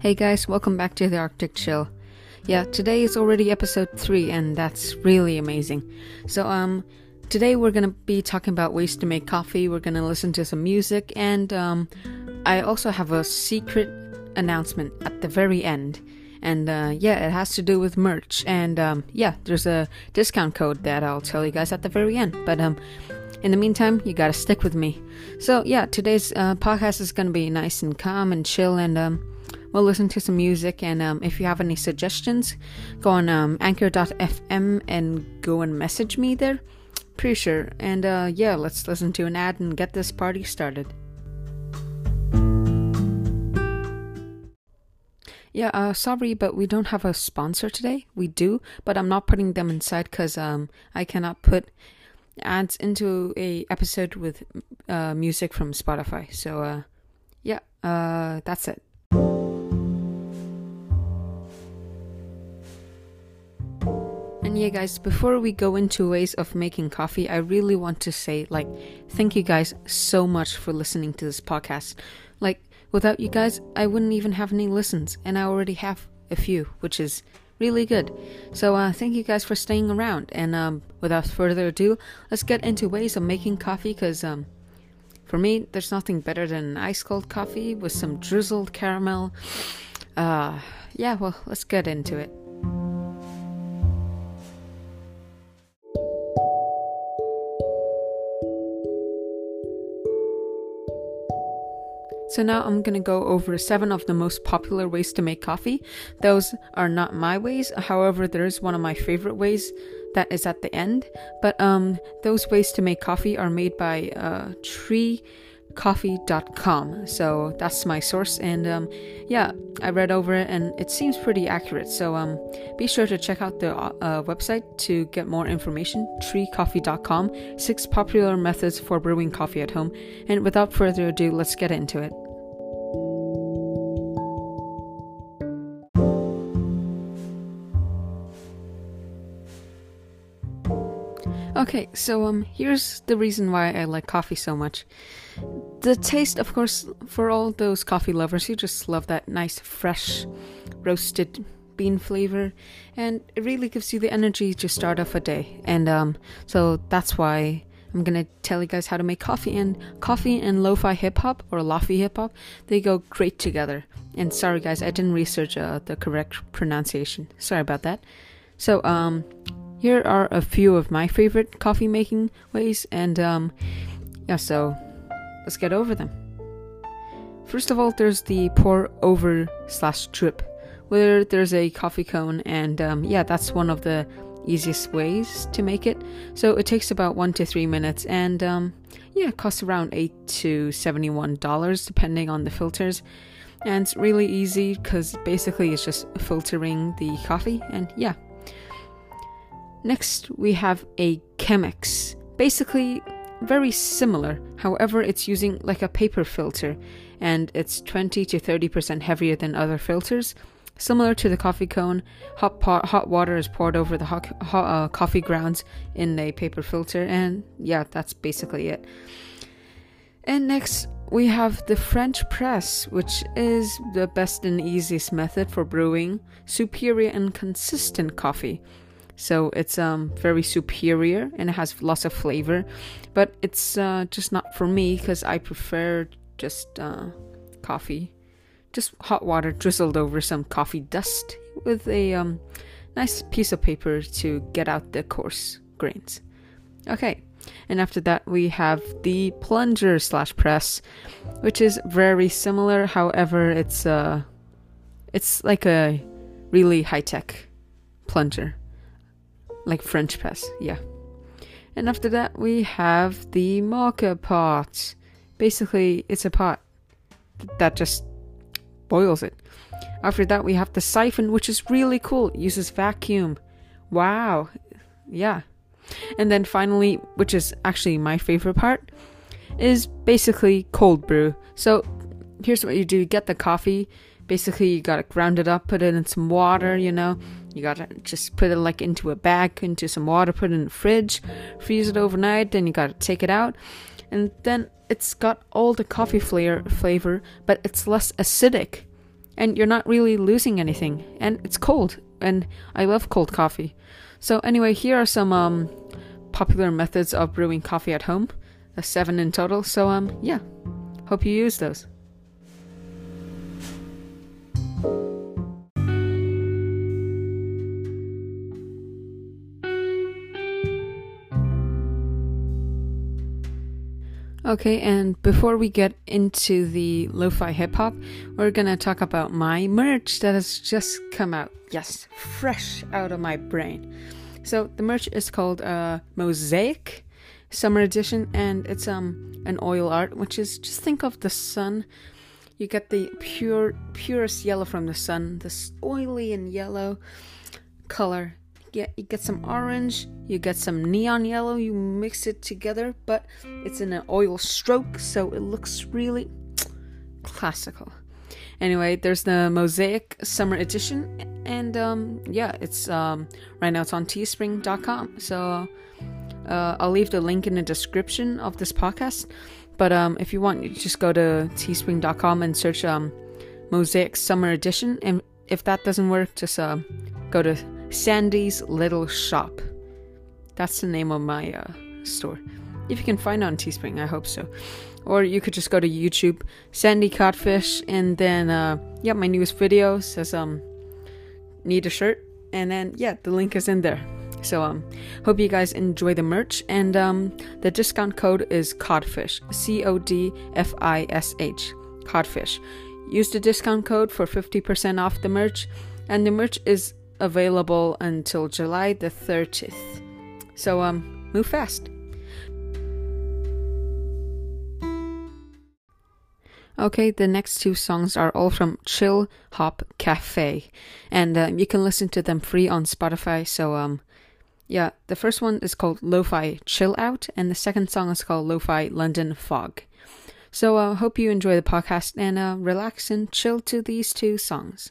Hey guys, welcome back to the Arctic Chill. Yeah, today is already episode 3 and that's really amazing. So um today we're going to be talking about ways to make coffee. We're going to listen to some music and um I also have a secret announcement at the very end. And uh, yeah, it has to do with merch. And um, yeah, there's a discount code that I'll tell you guys at the very end. But um, in the meantime, you gotta stick with me. So yeah, today's uh, podcast is gonna be nice and calm and chill, and um, we'll listen to some music. And um, if you have any suggestions, go on um, anchor.fm and go and message me there. Pretty sure. And uh, yeah, let's listen to an ad and get this party started. Yeah, uh, sorry, but we don't have a sponsor today. We do, but I'm not putting them inside because um, I cannot put ads into a episode with uh, music from Spotify. So, uh, yeah, uh, that's it. And yeah, guys, before we go into ways of making coffee, I really want to say, like, thank you guys so much for listening to this podcast. Like, without you guys, I wouldn't even have any listens, and I already have a few, which is really good. So, uh, thank you guys for staying around. And um, without further ado, let's get into ways of making coffee. Because um, for me, there's nothing better than an ice cold coffee with some drizzled caramel. Uh, yeah, well, let's get into it. So now I'm gonna go over seven of the most popular ways to make coffee. Those are not my ways, however, there is one of my favorite ways that is at the end. But um, those ways to make coffee are made by uh, treecoffee.com. So that's my source, and um, yeah, I read over it, and it seems pretty accurate. So um, be sure to check out the uh, website to get more information. Treecoffee.com. Six popular methods for brewing coffee at home. And without further ado, let's get into it. Okay, so um here's the reason why I like coffee so much. The taste, of course, for all those coffee lovers, you just love that nice fresh roasted bean flavor and it really gives you the energy to start off a day. And um so that's why I'm gonna tell you guys how to make coffee and coffee and lo-fi hip hop or lofi hip hop they go great together. And sorry guys, I didn't research uh, the correct pronunciation. Sorry about that. So um here are a few of my favorite coffee making ways, and um, yeah, so let's get over them. First of all, there's the pour over slash drip, where there's a coffee cone, and um, yeah, that's one of the easiest ways to make it. So it takes about one to three minutes, and um, yeah, it costs around eight to seventy-one dollars depending on the filters. And it's really easy because basically it's just filtering the coffee, and yeah, Next, we have a Chemex. Basically, very similar, however, it's using like a paper filter and it's 20 to 30% heavier than other filters. Similar to the coffee cone, hot, pot, hot water is poured over the hot, hot uh, coffee grounds in a paper filter, and yeah, that's basically it. And next, we have the French press, which is the best and easiest method for brewing superior and consistent coffee. So it's um very superior and it has lots of flavor, but it's uh, just not for me because I prefer just uh, coffee, just hot water drizzled over some coffee dust with a um, nice piece of paper to get out the coarse grains. Okay, and after that we have the plunger slash press, which is very similar. However, it's uh, it's like a really high tech plunger like French press, yeah. And after that, we have the moka pot. Basically, it's a pot that just boils it. After that, we have the siphon, which is really cool. It uses vacuum. Wow. Yeah. And then finally, which is actually my favorite part, is basically cold brew. So here's what you do you get the coffee. Basically, you gotta ground it up, put it in some water, you know, you gotta just put it like into a bag, into some water, put it in the fridge, freeze it overnight, then you gotta take it out. And then it's got all the coffee flavor, flavor but it's less acidic. and you're not really losing anything. And it's cold, and I love cold coffee. So anyway, here are some um, popular methods of brewing coffee at home. There's seven in total. So um, yeah, hope you use those. Okay, and before we get into the lo fi hip hop, we're gonna talk about my merch that has just come out. Yes, fresh out of my brain. So the merch is called uh, Mosaic Summer Edition, and it's um an oil art, which is just think of the sun. You get the pure purest yellow from the sun, this oily and yellow color, get you get some orange, you get some neon yellow, you mix it together, but it's in an oil stroke, so it looks really classical. Anyway, there's the Mosaic Summer Edition, and um, yeah, it's um, right now it's on Teespring.com. So uh, I'll leave the link in the description of this podcast. But um, if you want, you just go to Teespring.com and search um, Mosaic Summer Edition, and if that doesn't work, just uh, go to Sandy's Little Shop. That's the name of my uh, store. If you can find it on Teespring, I hope so. Or you could just go to YouTube, Sandy Codfish, and then uh, yeah, my newest video says um need a shirt, and then yeah, the link is in there. So um, hope you guys enjoy the merch, and um, the discount code is Codfish, C O D F I S H, Codfish. Use the discount code for fifty percent off the merch, and the merch is available until July the 30th. So um move fast. Okay, the next two songs are all from Chill Hop Cafe, and uh, you can listen to them free on Spotify. So, um, yeah, the first one is called Lo-Fi Chill Out, and the second song is called Lo-Fi London Fog. So, I uh, hope you enjoy the podcast and uh, relax and chill to these two songs.